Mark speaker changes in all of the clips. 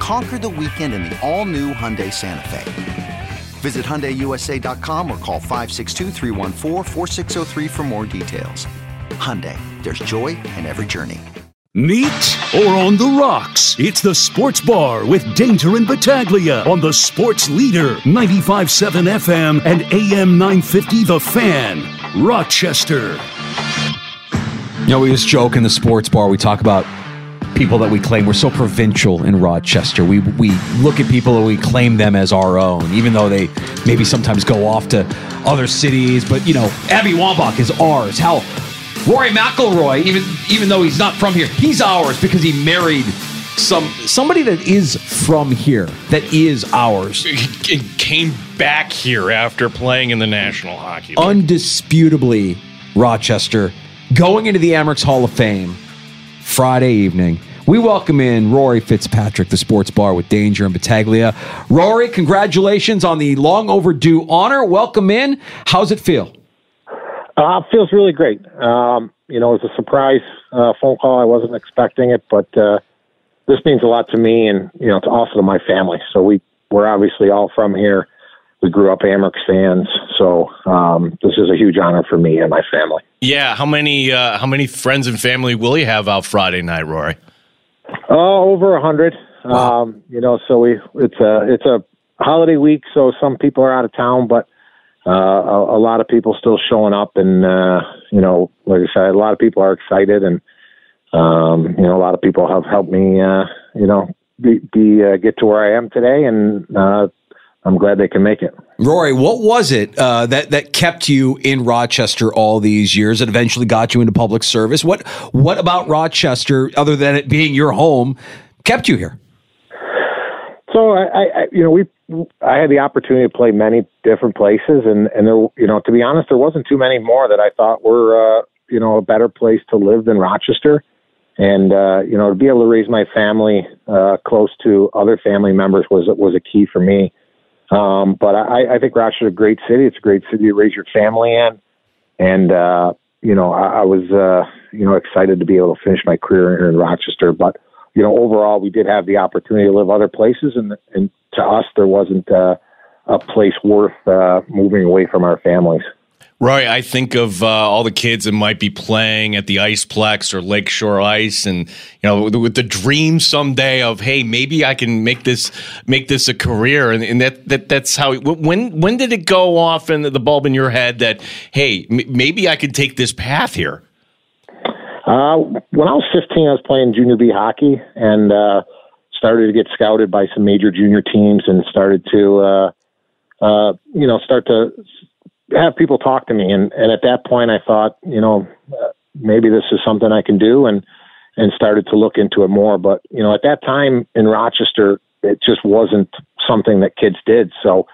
Speaker 1: Conquer the weekend in the all-new Hyundai Santa Fe. Visit HyundaiUSA.com or call 562 for more details. Hyundai, there's joy in every journey.
Speaker 2: Meet or on the rocks? It's the Sports Bar with Danger and Battaglia on the Sports Leader 95.7 FM and AM 950 The Fan, Rochester.
Speaker 3: You know, we just joke in the Sports Bar. We talk about people that we claim we're so provincial in Rochester. We we look at people and we claim them as our own, even though they maybe sometimes go off to other cities. But you know, Abby Wambach is ours. How Rory McIlroy, even even though he's not from here, he's ours because he married some somebody that is from here, that is ours.
Speaker 4: He came back here after playing in the National Hockey League.
Speaker 3: Undisputably, Rochester going into the Amerks Hall of Fame Friday evening. We welcome in Rory Fitzpatrick, the sports bar with Danger and Battaglia. Rory, congratulations on the long overdue honor. Welcome in. How's it feel?
Speaker 5: Uh, feels really great. Um, you know, it was a surprise uh, phone call. I wasn't expecting it, but uh, this means a lot to me, and you know, it's also to my family. So we we're obviously all from here. We grew up Amerks fans, so um, this is a huge honor for me and my family.
Speaker 4: Yeah, how many uh, how many friends and family will you have out Friday night, Rory?
Speaker 5: Oh, over a hundred. Wow. Um, you know, so we it's a it's a holiday week, so some people are out of town, but uh, a, a lot of people still showing up, and uh, you know, like I said, a lot of people are excited, and um, you know, a lot of people have helped me, uh, you know, be, be uh, get to where I am today, and uh, I'm glad they can make it.
Speaker 3: Rory, what was it uh, that that kept you in Rochester all these years that eventually got you into public service? What what about Rochester, other than it being your home, kept you here?
Speaker 5: So I, I you know, we I had the opportunity to play many different places, and and there, you know, to be honest, there wasn't too many more that I thought were, uh, you know, a better place to live than Rochester. And uh, you know, to be able to raise my family uh, close to other family members was was a key for me. Um, but I, I think Rochester is a great city. It's a great city to raise your family in, and uh, you know, I, I was uh, you know excited to be able to finish my career here in Rochester. But you know, overall, we did have the opportunity to live other places, and and to us, there wasn't uh, a place worth uh, moving away from our families.
Speaker 4: Rory, I think of uh, all the kids that might be playing at the Iceplex or Lakeshore Ice, and you know, with, with, the dream someday of, hey, maybe I can make this make this a career, and, and that, that that's how. When when did it go off in the, the bulb in your head that, hey, m- maybe I could take this path here?
Speaker 5: Uh, when I was 15, I was playing junior B hockey and uh, started to get scouted by some major junior teams, and started to, uh, uh you know, start to have people talk to me, and and at that point, I thought, you know, maybe this is something I can do, and and started to look into it more. But you know, at that time in Rochester, it just wasn't something that kids did. So,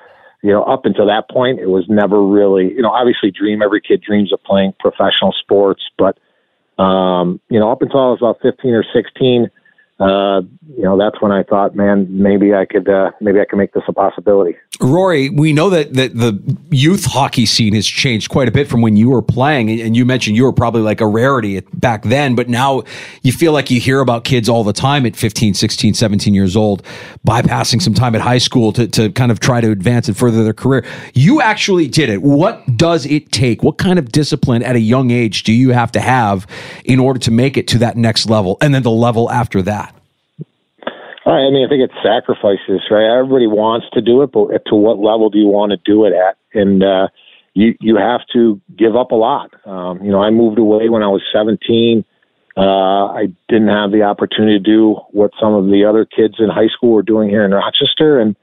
Speaker 5: you know, up until that point, it was never really, you know, obviously, dream every kid dreams of playing professional sports, but um, you know, up until I was about fifteen or sixteen uh, you know, that's when I thought, man, maybe I could, uh, maybe I can make this a possibility.
Speaker 3: Rory, we know that, that the youth hockey scene has changed quite a bit from when you were playing. And you mentioned you were probably like a rarity back then, but now you feel like you hear about kids all the time at 15, 16, 17 years old, bypassing some time at high school to, to kind of try to advance and further their career. You actually did it. What does it take? What kind of discipline at a young age do you have to have in order to make it to that next level and then the level after that?
Speaker 5: I mean, I think it's sacrifices, right? Everybody wants to do it, but to what level do you want to do it at? And uh, you you have to give up a lot. Um, you know, I moved away when I was 17. Uh, I didn't have the opportunity to do what some of the other kids in high school were doing here in Rochester, and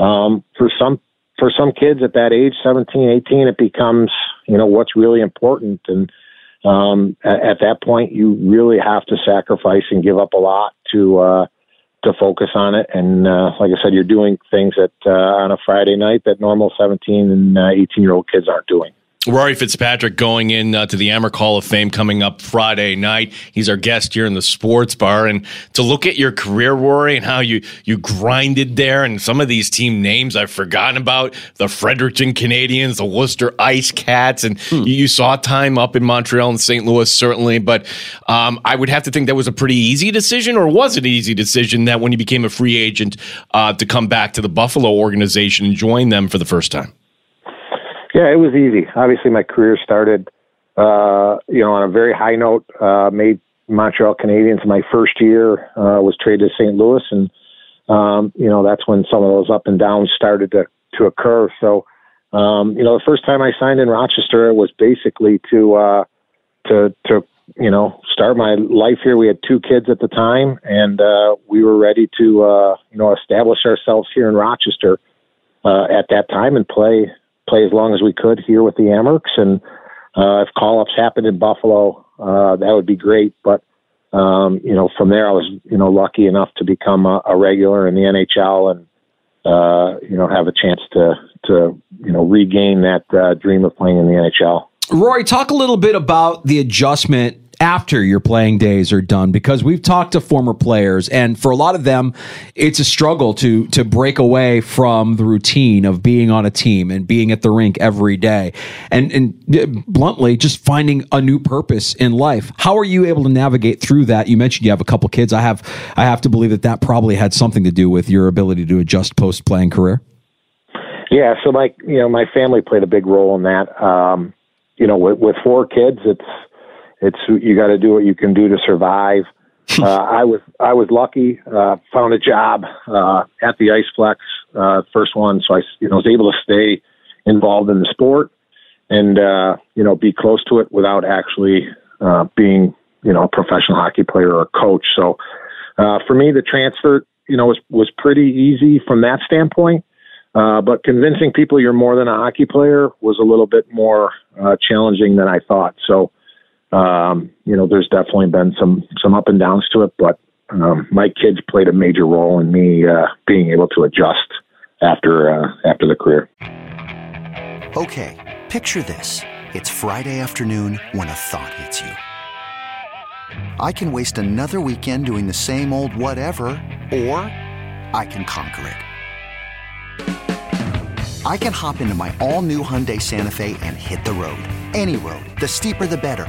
Speaker 5: um, for some for some kids at that age, 17, 18, it becomes you know what's really important, and um, at, at that point, you really have to sacrifice and give up a lot to. Uh, to focus on it. And uh, like I said, you're doing things that uh, on a Friday night that normal 17 and 18 year old kids aren't doing.
Speaker 4: Rory Fitzpatrick going in uh, to the Amerks Hall of Fame coming up Friday night. He's our guest here in the sports bar. And to look at your career, Rory, and how you, you grinded there, and some of these team names I've forgotten about the Fredericton Canadiens, the Worcester Ice Cats, and hmm. you, you, saw time up in Montreal and St. Louis, certainly. But um, I would have to think that was a pretty easy decision, or was it an easy decision that when you became a free agent uh, to come back to the Buffalo organization and join them for the first time?
Speaker 5: Yeah, it was easy. Obviously, my career started, uh, you know, on a very high note. Uh, made Montreal Canadiens my first year. Uh, was traded to St. Louis, and um, you know that's when some of those up and downs started to to occur. So, um, you know, the first time I signed in Rochester was basically to uh, to to you know start my life here. We had two kids at the time, and uh, we were ready to uh, you know establish ourselves here in Rochester uh, at that time and play play as long as we could here with the Amerks. And uh, if call ups happened in Buffalo, uh, that would be great. But um, you know, from there, I was you know lucky enough to become a, a regular in the NHL and uh, you know have a chance to to you know regain that uh, dream of playing in the NHL.
Speaker 3: Rory, talk a little bit about the adjustment after your playing days are done because we've talked to former players and for a lot of them it's a struggle to to break away from the routine of being on a team and being at the rink every day. And and bluntly just finding a new purpose in life. How are you able to navigate through that? You mentioned you have a couple kids. I have i have to believe that that probably had something to do with your ability to adjust post playing career.
Speaker 5: Yeah so my you know my family played a big role in that. Um you know with, with four kids it's it's you got to do what you can do to survive. uh, I was I was lucky. Uh, found a job uh, at the Iceplex, uh, first one, so I you know was able to stay involved in the sport and uh, you know be close to it without actually uh, being you know a professional hockey player or a coach. So uh, for me, the transfer you know was was pretty easy from that standpoint. Uh, but convincing people you're more than a hockey player was a little bit more uh, challenging than I thought. So um, you know, there's definitely been some some up and downs to it, but um, my kids played a major role in me uh, being able to adjust after uh, after the career.
Speaker 1: Okay, picture this: it's Friday afternoon when a thought hits you. I can waste another weekend doing the same old whatever, or I can conquer it. I can hop into my all-new Hyundai Santa Fe and hit the road. Any road. The steeper, the better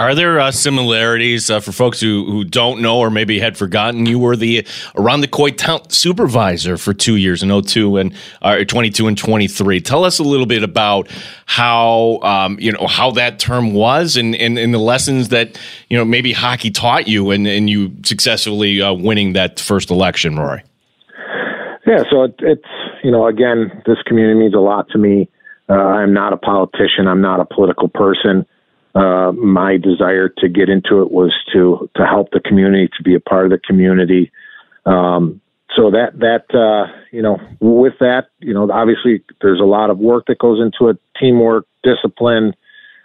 Speaker 4: Are there uh, similarities uh, for folks who, who don't know or maybe had forgotten? You were the Irondequoit Town supervisor for two years in 02 and uh, 22 and 23. Tell us a little bit about how um, you know how that term was and, and, and, the lessons that you know maybe hockey taught you and, and you successfully uh, winning that first election, Rory.
Speaker 5: Yeah, so it, it's you know, again, this community means a lot to me. Uh, I'm not a politician. I'm not a political person. Uh, my desire to get into it was to to help the community, to be a part of the community. Um, so that that uh, you know, with that, you know, obviously there's a lot of work that goes into it: teamwork, discipline,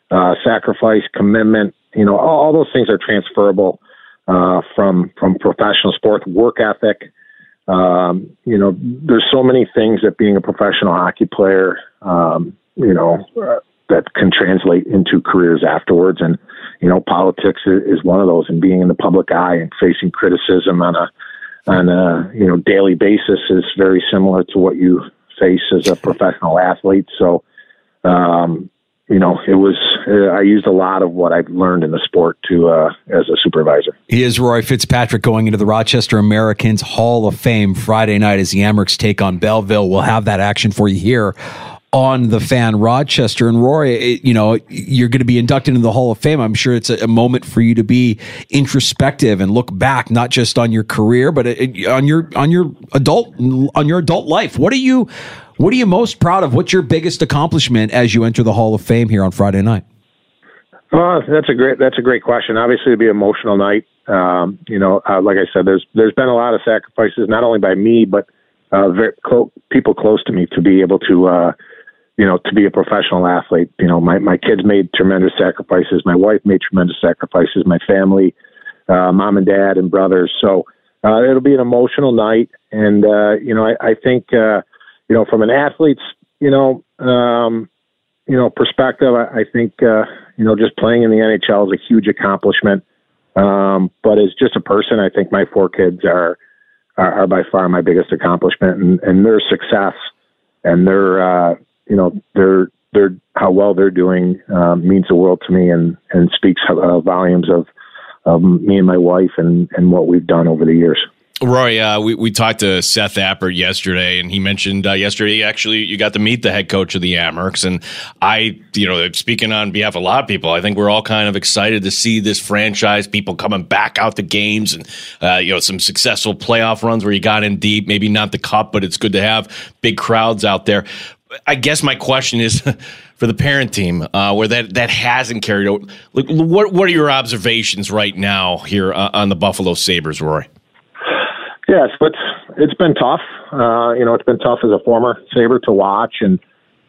Speaker 5: uh, sacrifice, commitment. You know, all, all those things are transferable uh, from from professional sports work ethic. Um, you know, there's so many things that being a professional hockey player, um, you know, that can translate into careers afterwards. And, you know, politics is, one of those and being in the public eye and facing criticism on a, on a, you know, daily basis is very similar to what you face as a professional athlete. So, um, you know, it was, uh, I used a lot of what I've learned in the sport to, uh, as a supervisor.
Speaker 3: He is Rory Fitzpatrick going into the Rochester Americans Hall of Fame Friday night as the Amerks take on Belleville. We'll have that action for you here on the fan Rochester and Rory, it, you know, you're going to be inducted into the Hall of Fame. I'm sure it's a, a, moment for you to be introspective and look back, not just on your career, but it, on your on your adult on your adult life. What are you what are you most proud of? What's your biggest accomplishment as you enter the Hall of Fame here on Friday night?
Speaker 5: Uh, that's a great that's a great question. Obviously, it'll be an emotional night. Um, you know, uh, like I said, there's there's been a lot of sacrifices, not only by me but uh, very clo- people close to me to be able to uh, you know, to be a professional athlete. You know, my, my kids made tremendous sacrifices. My wife made tremendous sacrifices. My family, uh, mom and dad and brothers. So uh, it'll be an emotional night. And, uh, you know, I, I think, uh, you know, from an athlete's, you know, um, you know, perspective, I, I think, uh, you know, just playing in the NHL is a huge accomplishment. Um, but as just a person, I think my four kids are, are, are by far my biggest accomplishment and, and their success and their, uh, you know, how well they're doing um, means the world to me and and speaks uh, volumes of of me and my wife and and what we've done over the years.
Speaker 4: Rory, uh, we, we talked to Seth Appert yesterday, and he mentioned uh, yesterday actually you got to meet the head coach of the Amerks, and I, you know, speaking on behalf of a lot of people, I think we're all kind of excited to see this franchise, people coming back out to games, and uh, you know some successful playoff runs where you got in deep, maybe not the cup, but it's good to have big crowds out there. I guess my question is for the parent team, uh, where that, that hasn't carried over. Like, what what are your observations right now here uh, on the Buffalo Sabres, Rory?
Speaker 5: Yes, but it's been tough. Uh, you know, it's been tough as a former Sabre to watch, and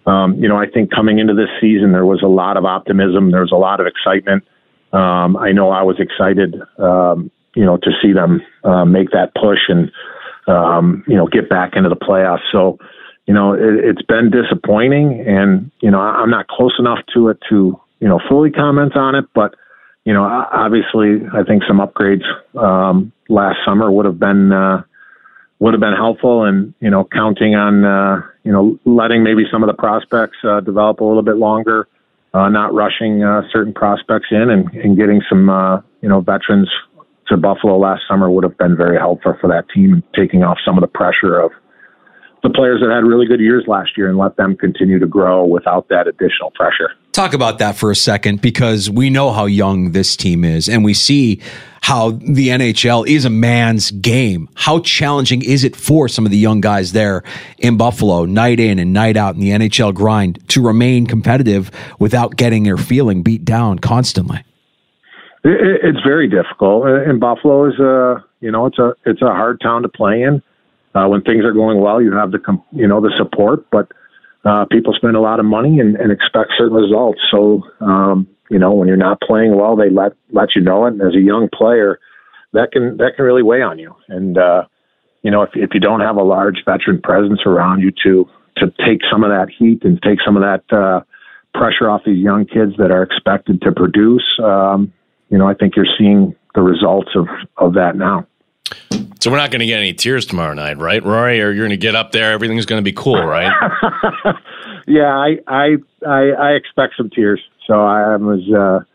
Speaker 5: um, you know, I think coming into this season there was a lot of optimism. There was a lot of excitement. Um, I know I was excited, um, you know, to see them uh, make that push and um, you know get back into the playoffs. So you know, it, it's been disappointing, and you know, I'm not close enough to it to you know fully comment on it, but you know, obviously, I think some upgrades um, last summer would have been uh, would have been helpful, and you know, counting on uh, you know letting maybe some of the prospects uh, develop a little bit longer, uh, not rushing uh, certain prospects in, and, and getting some uh, you know veterans to Buffalo last summer would have been very helpful for that team, and taking off some of the pressure of the players that had really good years last year and let them continue to grow without that additional pressure.
Speaker 3: Talk about that for a second because we know how young this team is and we see how the NHL is a man's game. How challenging is it for some of the young guys there in Buffalo, night in and night out in the NHL grind to remain competitive without getting their feeling beat down constantly?
Speaker 5: It's very difficult. Uh, and Buffalo is a, you know, it's a it's a hard town to play in. Uh, when things are going well, you have the you know the support, but uh, people spend a lot of money and, and expect certain results. So um, you know when you're not playing well, they let let you know it. And as a young player, that can that can really weigh on you. And uh, you know if if you don't have a large veteran presence around you to to take some of that heat and take some of that uh, pressure off these young kids that are expected to produce, um, you know I think you're seeing the results of of that now.
Speaker 4: So we're not going to get any tears tomorrow night, right, Rory? Or you're going to get up there, everything's going to be cool, right?
Speaker 5: yeah, I, I, I I expect some tears. So I was,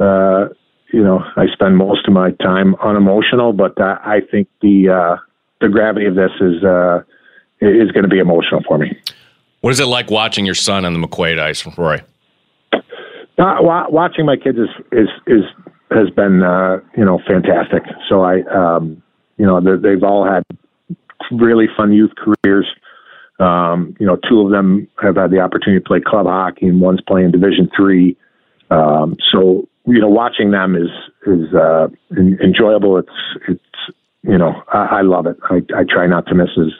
Speaker 5: uh, uh, you know, I spend most of my time unemotional, but uh, I think the uh, the gravity of this is uh, is going to be emotional for me.
Speaker 4: What is it like watching your son on the McQuaid ice, Rory?
Speaker 5: Uh, watching my kids is is is has been uh, you know fantastic. So I um, you know they've all had really fun youth careers. Um, you know, two of them have had the opportunity to play club hockey, and one's playing Division three. Um, so you know, watching them is is uh, enjoyable. It's it's you know, I, I love it. I, I try not to miss as,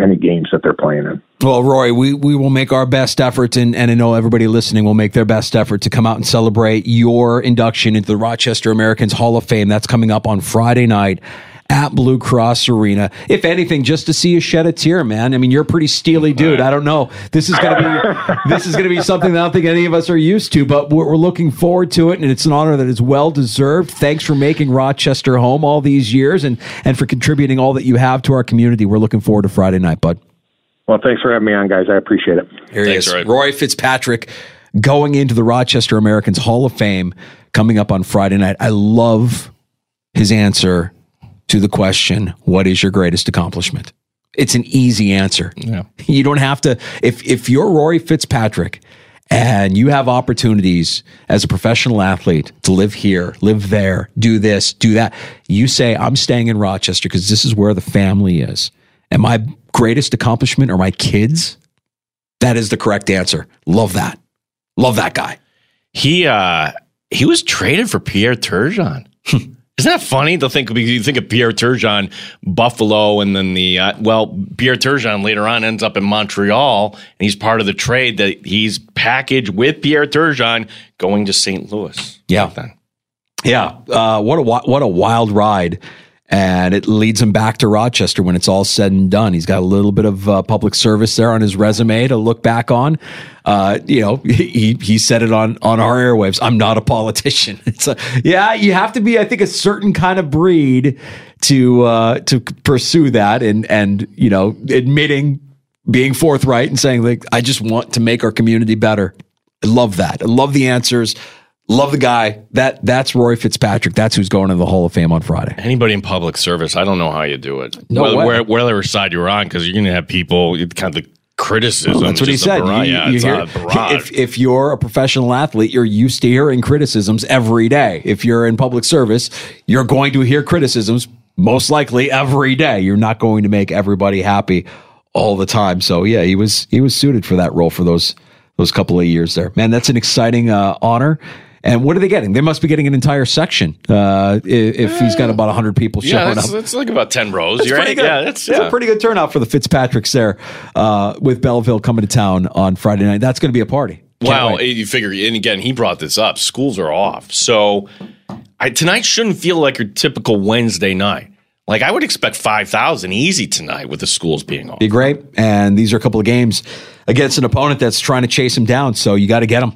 Speaker 5: any games that they're playing in.
Speaker 3: Well, Rory, we, we will make our best efforts, and, and I know everybody listening will make their best effort to come out and celebrate your induction into the Rochester Americans Hall of Fame. That's coming up on Friday night at Blue Cross Arena. If anything, just to see you shed a tear, man. I mean, you're a pretty steely dude. I don't know. This is gonna be this is gonna be something that I don't think any of us are used to, but we're, we're looking forward to it, and it's an honor that is well deserved. Thanks for making Rochester home all these years, and and for contributing all that you have to our community. We're looking forward to Friday night, bud.
Speaker 5: Well, thanks for having me on, guys. I appreciate it.
Speaker 3: Here he is, Rory Fitzpatrick, going into the Rochester Americans Hall of Fame coming up on Friday night. I love his answer to the question, what is your greatest accomplishment? It's an easy answer.
Speaker 4: Yeah.
Speaker 3: You don't have to if if you're Rory Fitzpatrick and you have opportunities as a professional athlete to live here, live there, do this, do that, you say I'm staying in Rochester because this is where the family is. And my greatest accomplishment are my kids. That is the correct answer. Love that. Love that guy.
Speaker 4: He uh he was traded for Pierre Turgeon. Isn't that funny to think? Because you think of Pierre Turgeon, Buffalo, and then the uh, well, Pierre Turgeon later on ends up in Montreal, and he's part of the trade that he's packaged with Pierre Turgeon going to St. Louis.
Speaker 3: Yeah, yeah. Uh, what a what a wild ride and it leads him back to Rochester when it's all said and done. He's got a little bit of uh, public service there on his resume to look back on. Uh, you know, he he said it on on our airwaves. I'm not a politician. It's a, yeah, you have to be, I think, a certain kind of breed to uh, to pursue that, and and you know, admitting being forthright and saying like, I just want to make our community better. I love that. I love the answers. Love the guy. That that's Rory Fitzpatrick. That's who's going to the Hall of Fame on Friday.
Speaker 4: Anybody in public service, I don't know how you do it.
Speaker 3: No
Speaker 4: whether,
Speaker 3: way.
Speaker 4: where, whatever side you're on, because you're going to have people kind of the criticism.
Speaker 3: Well, that's what he said.
Speaker 4: barrage.
Speaker 3: You-
Speaker 4: yeah,
Speaker 3: you hear- if, if you're a professional athlete, you're used to hearing criticisms every day. If you're in public service, you're going to hear criticisms most likely every day. You're not going to make everybody happy all the time. So yeah, he was he was suited for that role for those those couple of years there. Man, that's an exciting uh, honor. And what are they getting? They must be getting an entire section uh, if he's got about 100 people
Speaker 4: yeah,
Speaker 3: showing
Speaker 4: that's,
Speaker 3: up.
Speaker 4: that's like about 10 rows.
Speaker 3: That's
Speaker 4: you're
Speaker 3: pretty
Speaker 4: right.
Speaker 3: good.
Speaker 4: Yeah, that's,
Speaker 3: That's a pretty good turnout for the Fitzpatricks there uh, with Belleville coming to town on Friday night. That's going to be a party. Can't
Speaker 4: Wow,
Speaker 3: wait.
Speaker 4: you figure, and again, he brought this up. Schools are off, so I, tonight shouldn't feel like your typical Wednesday night. Like I would expect five thousand easy tonight with the schools being off.
Speaker 3: be great. And these are a couple of games against an opponent that's trying to chase him down. So you got to get him.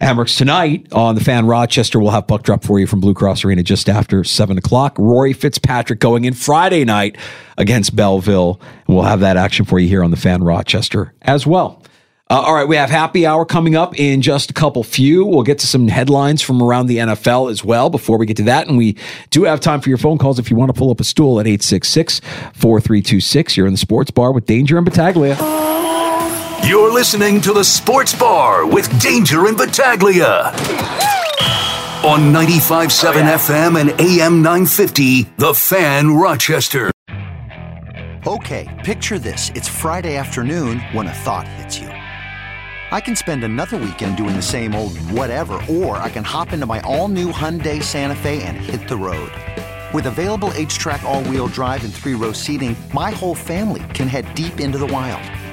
Speaker 3: Amerks tonight on the fan Rochester We'll have puck drop for you from Blue Cross Arena just after seven o'clock. Rory Fitzpatrick going in Friday night against Belleville. And we'll have that action for you here on the fan Rochester as well. Uh, all right, we have happy hour coming up in just a couple few. We'll get to some headlines from around the NFL as well before we get to that. And we do have time for your phone calls if you want to pull up a stool at 866 4326. You're in the sports bar with Danger and Battaglia.
Speaker 2: You're listening to the Sports Bar with Danger and Battaglia. On 95.7 FM and AM 950, The Fan Rochester.
Speaker 1: Okay, picture this. It's Friday afternoon when a thought hits you. I can spend another weekend doing the same old whatever, or I can hop into my all new Hyundai Santa Fe and hit the road. With available HTRAC, all wheel drive, and three row seating, my whole family can head deep into the wild.